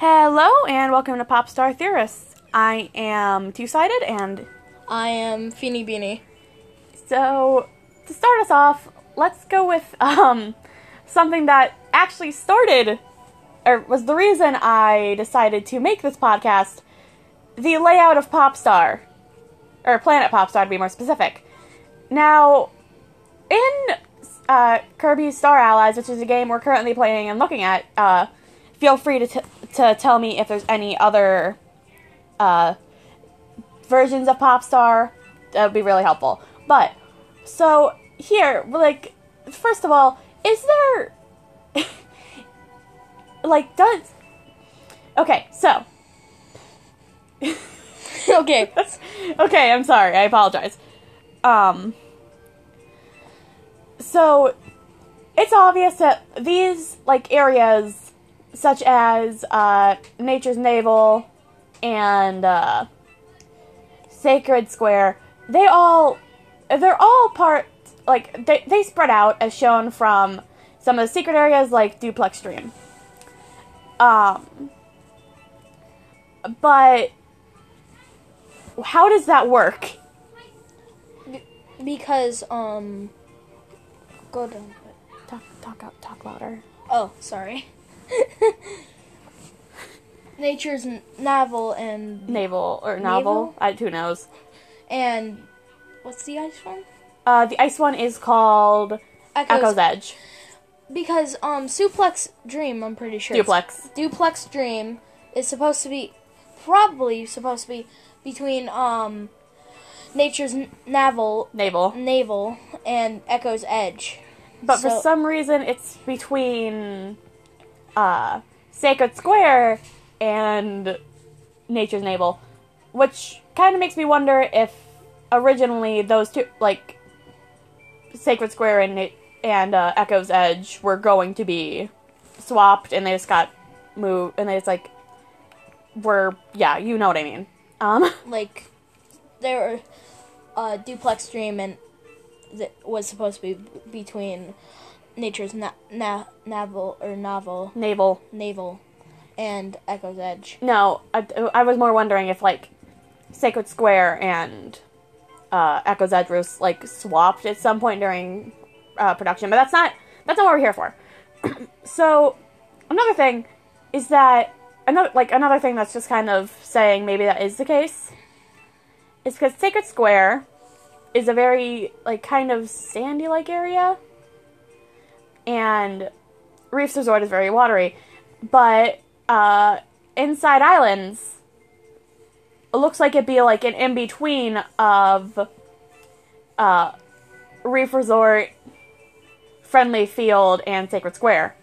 Hello and welcome to Popstar Theorists. I am two sided, and I am Feeny Beanie. so to start us off, let's go with um, something that actually started, or was the reason I decided to make this podcast the layout of Popstar, or Planet Popstar to be more specific. Now, in uh, Kirby Star Allies, which is a game we're currently playing and looking at, uh, feel free to, t- to tell me if there's any other uh, versions of Popstar. That would be really helpful. But, so, here, like, first of all, is there. like, does. Okay, so. okay. okay, I'm sorry. I apologize. Um. So, it's obvious that these like areas, such as uh, Nature's Navel and uh, Sacred Square, they all they're all part like they they spread out as shown from some of the secret areas like Duplex Dream. Um. But how does that work? Because um go down. Talk, talk out, talk louder. Oh, sorry. Nature's n- navel and Naval or novel? Naval? I, who knows? and what's the ice one? Uh, the ice one is called Echoes. Echo's Edge. Because um Suplex Dream, I'm pretty sure. Duplex. Duplex Dream is supposed to be probably supposed to be between um Nature's n- navel Naval. navel and Echo's Edge. But for some reason, it's between uh, Sacred Square and Nature's Navel, which kind of makes me wonder if originally those two, like Sacred Square and and uh, Echo's Edge, were going to be swapped, and they just got moved, and just like were yeah, you know what I mean. Um, like there were uh, duplex dream and that was supposed to be between nature's na- na- navel or novel Naval. navel and echo's edge No, I, I was more wondering if like Sacred Square and uh, Echo's Edge was like swapped at some point during uh, production, but that's not that's not what we're here for. so another thing is that another like another thing that's just kind of saying maybe that is the case is because Sacred Square is a very like kind of sandy like area, and Reefs Resort is very watery, but uh, Inside Islands looks like it'd be like an in between of uh, Reef Resort, Friendly Field, and Sacred Square,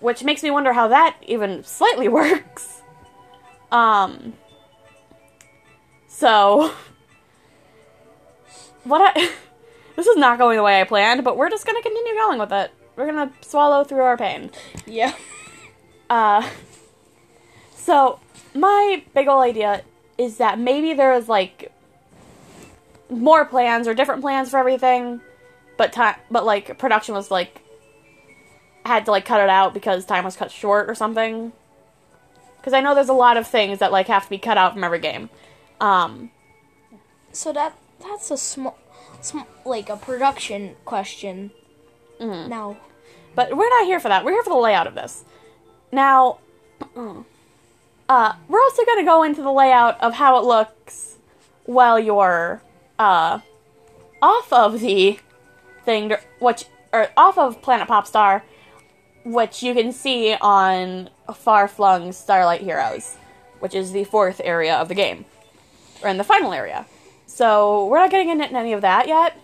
which makes me wonder how that even slightly works. Um. So, what I this is not going the way I planned, but we're just gonna continue going with it. We're gonna swallow through our pain. yeah Uh, so my big old idea is that maybe there is like more plans or different plans for everything, but time, but like production was like had to like cut it out because time was cut short or something. Because I know there's a lot of things that like have to be cut out from every game. Um, so that that's a small sm- like a production question mhm. now But we're not here for that. We're here for the layout of this. Now, uh, we're also going to go into the layout of how it looks while you're uh, off of the thing, which or off of Planet Popstar, which you can see on Far Flung Starlight Heroes, which is the fourth area of the game, or in the final area. So we're not getting into any of that yet.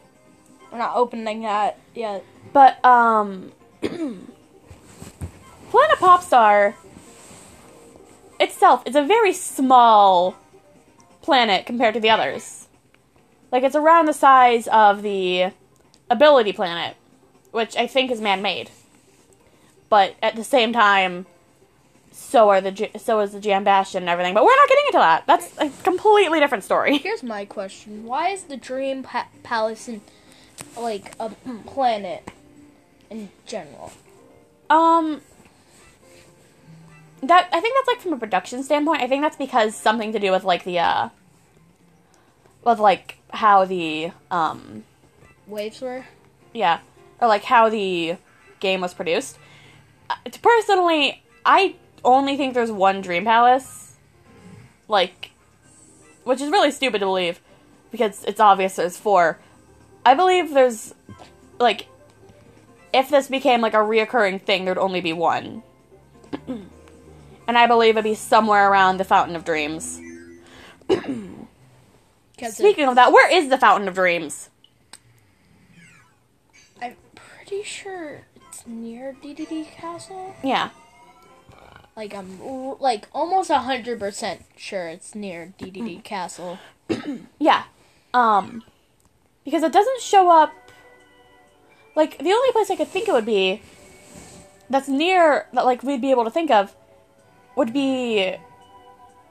we're not opening that yet But um Planet Popstar itself is a very small planet compared to the others. Like it's around the size of the Ability Planet, which I think is man-made. But at the same time, so are the so is the Jam Bastion and everything. But we're not getting into that. That's a completely different story. here's my question why is the dream pa- palace in like a planet in general Um, that I think that's like from a production standpoint. I think that's because something to do with like the uh with like how the um Waves were. yeah, or like how the game was produced. Uh, Personally, I only think there's one Dream Palace, like, which is really stupid to believe because it's obvious there's four. I believe there's like, if this became like a reoccurring thing, there'd only be one, and I believe it'd be somewhere around the Fountain of Dreams. Speaking of that, where is the Fountain of Dreams? I'm pretty sure it's near DDD Castle. Yeah. Like I'm like almost hundred percent sure it's near DDD Castle. Yeah. Um because it doesn't show up like the only place I could think it would be that's near that like we'd be able to think of would be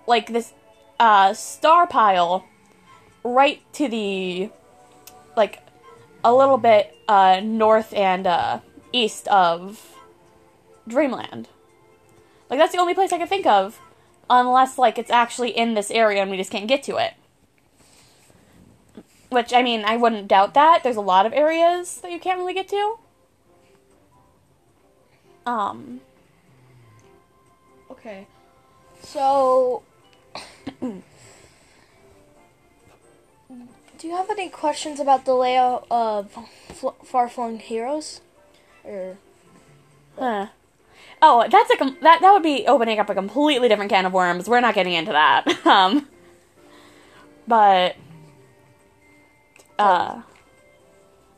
like this uh star pile right to the like a little bit uh north and uh east of Dreamland. Like that's the only place I could think of unless like it's actually in this area and we just can't get to it. Which I mean, I wouldn't doubt that. There's a lot of areas that you can't really get to. Um, Okay. So Do you have any questions about the layout of Fl- Far Flung Heroes? Or huh. Oh, that's a com- that that would be opening up a completely different can of worms. We're not getting into that. um, but uh,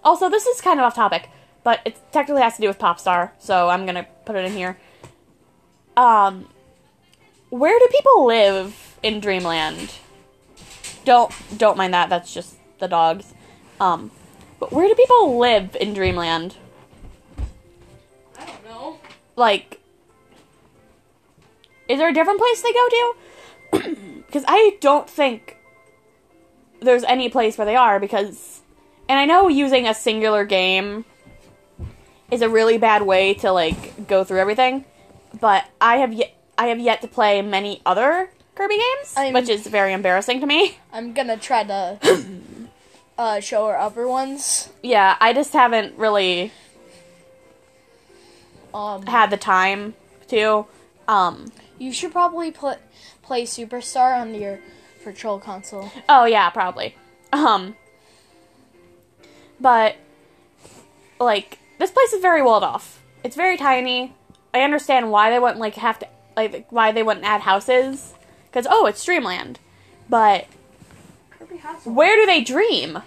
also this is kind of off topic, but it technically has to do with Popstar, so I'm gonna put it in here. Um, where do people live in Dreamland? Don't don't mind that. That's just the dogs. Um, but where do people live in Dreamland? I don't know. like is there a different place they go to because i don't think there's any place where they are because and i know using a singular game is a really bad way to like go through everything but i have yet i have yet to play many other kirby games I'm- which is very embarrassing to me I'm gonna try to uh, show her other ones. yeah i just haven't really Um, had the time to um you should probably put play Superstar on your virtual console. Oh yeah, probably. Um but like this place is very walled off. It's very tiny. I understand why they wouldn't like have to like why they wouldn't add houses cuz oh, it's Dreamland. But where do they dream?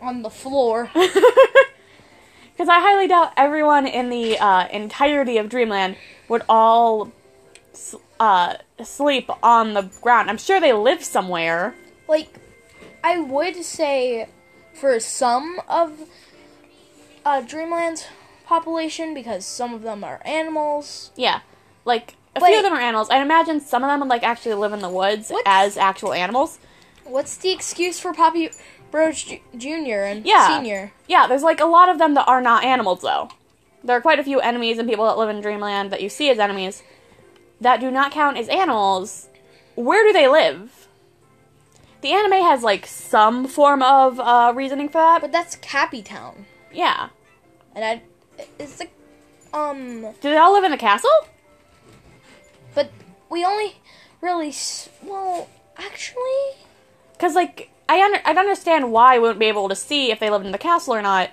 on the floor. Cuz I highly doubt everyone in the uh, entirety of Dreamland would all uh, sleep on the ground. I'm sure they live somewhere. like I would say for some of uh, Dreamland's population because some of them are animals. Yeah. Like a But- few of them are animals. I'd imagine some of them would like actually live in the woods as actual animals. What's the excuse for Poppy Bros Ju- Junior and Yeah. Senior? Yeah, there's like a lot of them that are not animals though. There are quite a few enemies and people that live in Dreamland that you see as enemies that do not count as animals. Where do they live? The anime has like some form of uh, reasoning for that, but that's Cappy Town, yeah. and I it's like, um. Do they all live in the castle? But we only really s- well actually. Because like I under- I'd understand why we wouldn't be able to see if they live in the castle or not,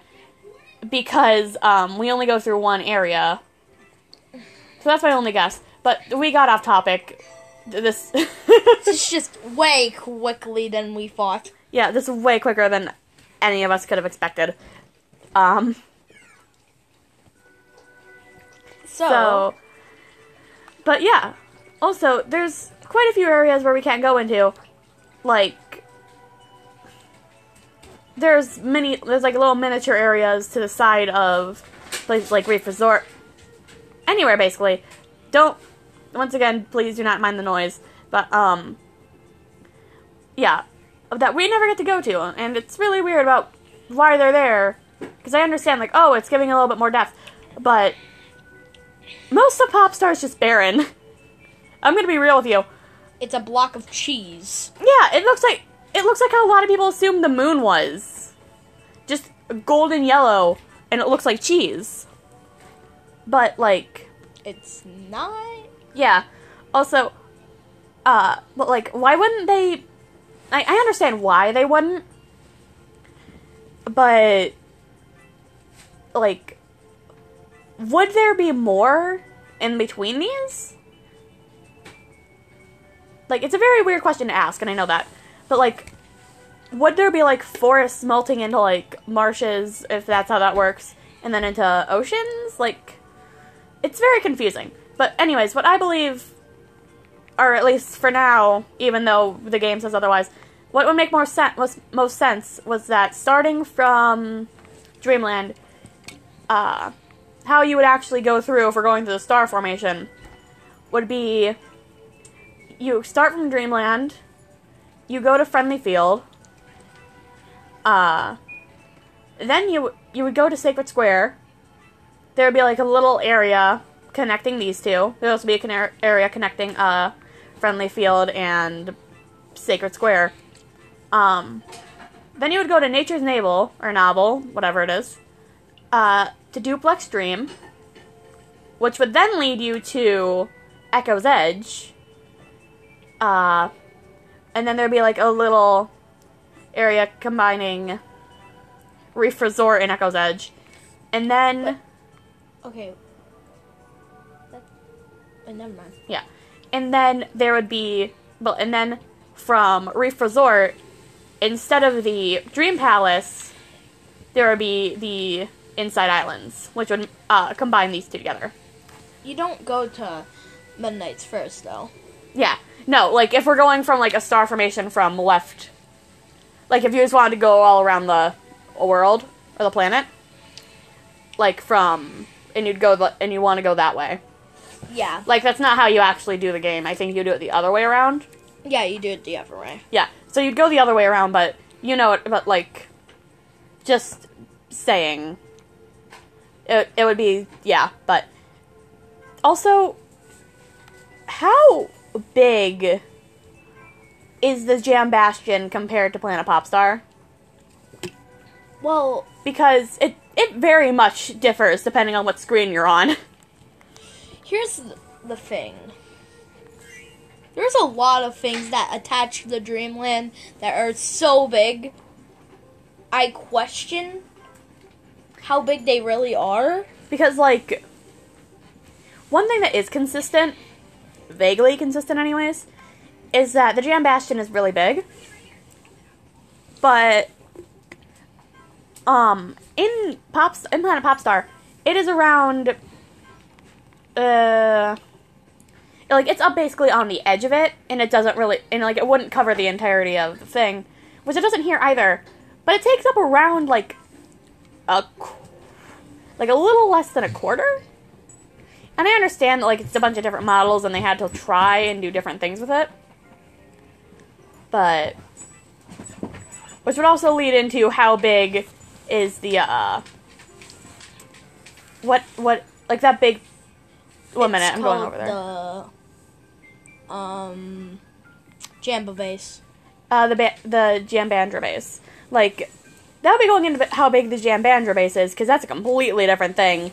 because um, we only go through one area. So that's my only guess. But we got off topic. This, This is just way quickly than we thought. yeah, this is way quicker than any of us could have expected. Um, So, so, but yeah. Also, there's quite a few areas where we can't go into, like there's many there's like little miniature areas to the side of places like Reef Resort. Anywhere basically. Don't once again, please do not mind the noise. But um yeah, that we never get to go to and it's really weird about why they're there because I understand like oh, it's giving a little bit more depth, but most of Popstar is just barren. I'm gonna be real with you. It's a block of cheese. Yeah, it looks like it looks like how a lot of people assume the moon was. Just golden yellow, and it looks like cheese. But like, It's not. Yeah. Also, uh, but like, why wouldn't they? I, I understand why they wouldn't, but like, would there be more in between these? Like, it's a very weird question to ask, and I know that, but like, would there be like forests melting into like marshes if that's how that works, and then into oceans? Like, it's very confusing. But anyways, what I believe, or at least for now, even though the game says otherwise, what would make more sense was most sense was that starting from Dreamland, uh, how you would actually go through if we're going to the star formation would be you start from Dreamland, you go to Friendly Field, uh, then you you would go to Sacred Square. There would be like a little area connecting these two. There would also be a conner- area connecting uh, Friendly Field and Sacred Square. Um, then you would go to Nature's Navel or Novel, whatever it is, uh, to Duplex Dream, which would then lead you to Echo's Edge. Uh, and then there'd be like a little area combining Reef Resort and Echo's Edge. And then, Okay. Oh, never mind. yeah. And then there would be, well, and then from Reef Resort, instead of the Dream Palace, there would be the Inside Islands, which would uh, combine these two together. You don't go to Midnight's first, though. Yeah. No, like if we're going from like a star formation from left, like if you just wanted to go all around the world or the planet, like from and you'd go the, and you want to go that way. Yeah. Like that's not how you actually do the game. I think you do it the other way around. Yeah, you do it the other way. Yeah. So you'd go the other way around, but you know it. But like, just saying, it it would be yeah. But also, how big is the Jam Bastion compared to Planet Popstar? Well, Because it it very much differs depending on what screen you're on. here's the thing. There's a lot of things that attach to the Dreamland that are so big. I question how big they really are. Because like one thing that is consistent, vaguely consistent anyways, is that the Jam Bastion is really big. But um in Pops in Planet Popstar, it is around uh like it's up basically on the edge of it and it doesn't really and like it wouldn't cover the entirety of the thing, which it doesn't here either. But it takes up around like a like a little less than a quarter. And I understand that like it's a bunch of different models and they had to try and do different things with it. But which would also lead into how big is the uh what what like that big one minute, I'm going over there. The um Jamba base. Uh the ba- the Jambandra base. Like that'll be going into how big the Jambandra base is because that's a completely different thing.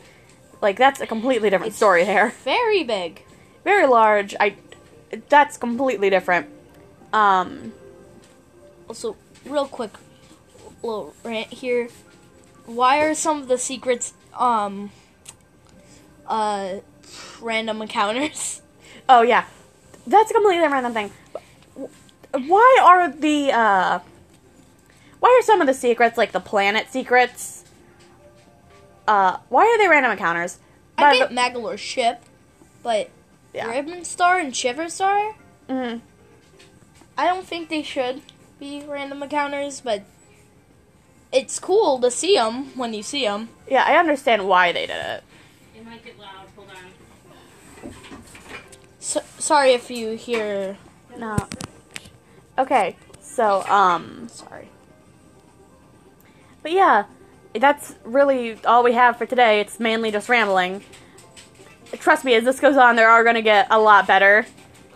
Like that's a completely different It's- story there. Very big. very large. I that's completely different. Um Also, real quick, little rant here. Why are some of the secrets um uh random encounters? oh yeah. That's a completely random thing. Why are the uh why are some of the secrets like the planet secrets uh why are they random encounters? I By get the- Magolor's ship, but Yeah. Ribbon Star and Shiver Star, Mhm. I don't think they should be random encounters, but it's cool to see them when you see them. Yeah, I understand why they did. It might get loud. Hold on. So, sorry if you hear. No. Okay, so um sorry. But yeah, that's really all we have for today. It's mainly just rambling. trust me, as this goes on, there are going to get a lot better.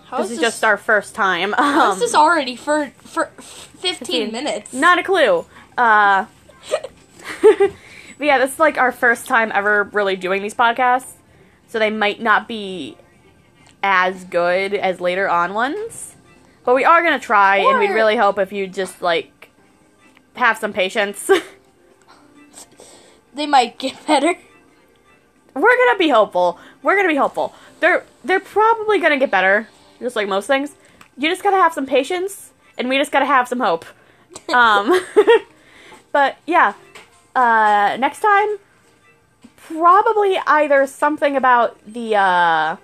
How this is just our first time. Um, is this already for for 15, 15. minutes? Not a clue. Uh, but yeah, this is like our first time ever really doing these podcasts, so they might not be as good as later on ones. But we are gonna try, and we Or- really hope if you just like have some patience. They might get better. We're gonna be hopeful. We're gonna be hopeful. They're they're probably gonna get better, just like most things. You just gotta have some patience, and we just gotta have some hope. Um, but yeah, uh, next time, probably either something about the uh,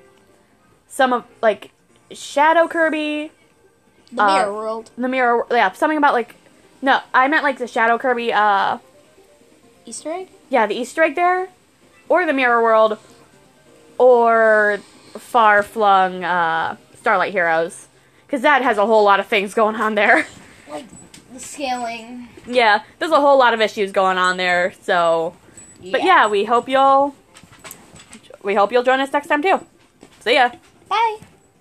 some of like Shadow Kirby, The Uh, mirror world. the Mirror. Yeah, something about like no, I meant like the Shadow Kirby. Uh, Easter egg? yeah, the Easter egg there, or the Mirror World, or far flung uh, Starlight Heroes, because that has a whole lot of things going on there. Like the scaling. yeah, there's a whole lot of issues going on there. So, but yeah, we hope you'll we hope you'll join us next time too. See ya. Bye.